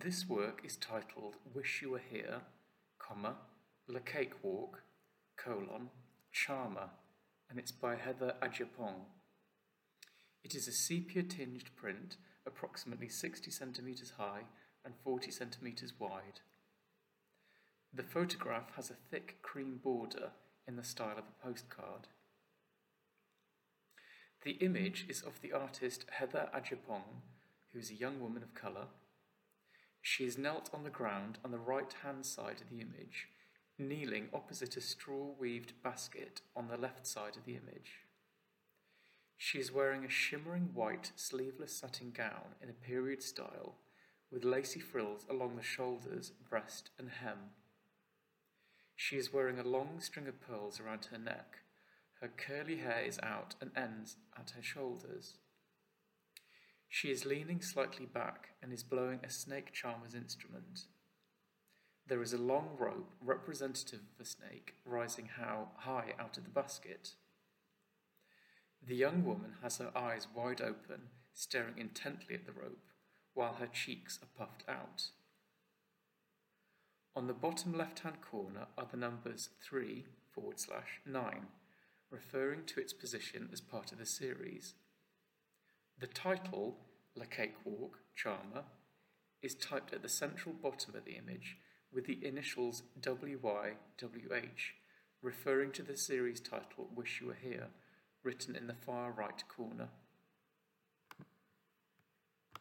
This work is titled Wish You Were Here, comma, Le Cakewalk, colon, Charmer, and it's by Heather Agyepong. It is a sepia-tinged print, approximately 60 centimetres high and 40 centimetres wide. The photograph has a thick cream border in the style of a postcard. The image is of the artist Heather Agyepong, who is a young woman of colour. She is knelt on the ground on the right hand side of the image, kneeling opposite a straw weaved basket on the left side of the image. She is wearing a shimmering white sleeveless satin gown in a period style with lacy frills along the shoulders, breast, and hem. She is wearing a long string of pearls around her neck. Her curly hair is out and ends at her shoulders. She is leaning slightly back and is blowing a snake charmer's instrument. There is a long rope representative of a snake rising how high out of the basket. The young woman has her eyes wide open, staring intently at the rope, while her cheeks are puffed out. On the bottom left hand corner are the numbers 3 forward slash 9, referring to its position as part of the series. The title, Le Cakewalk, Charmer, is typed at the central bottom of the image with the initials WYWH, referring to the series title Wish You Were Here, written in the far right corner.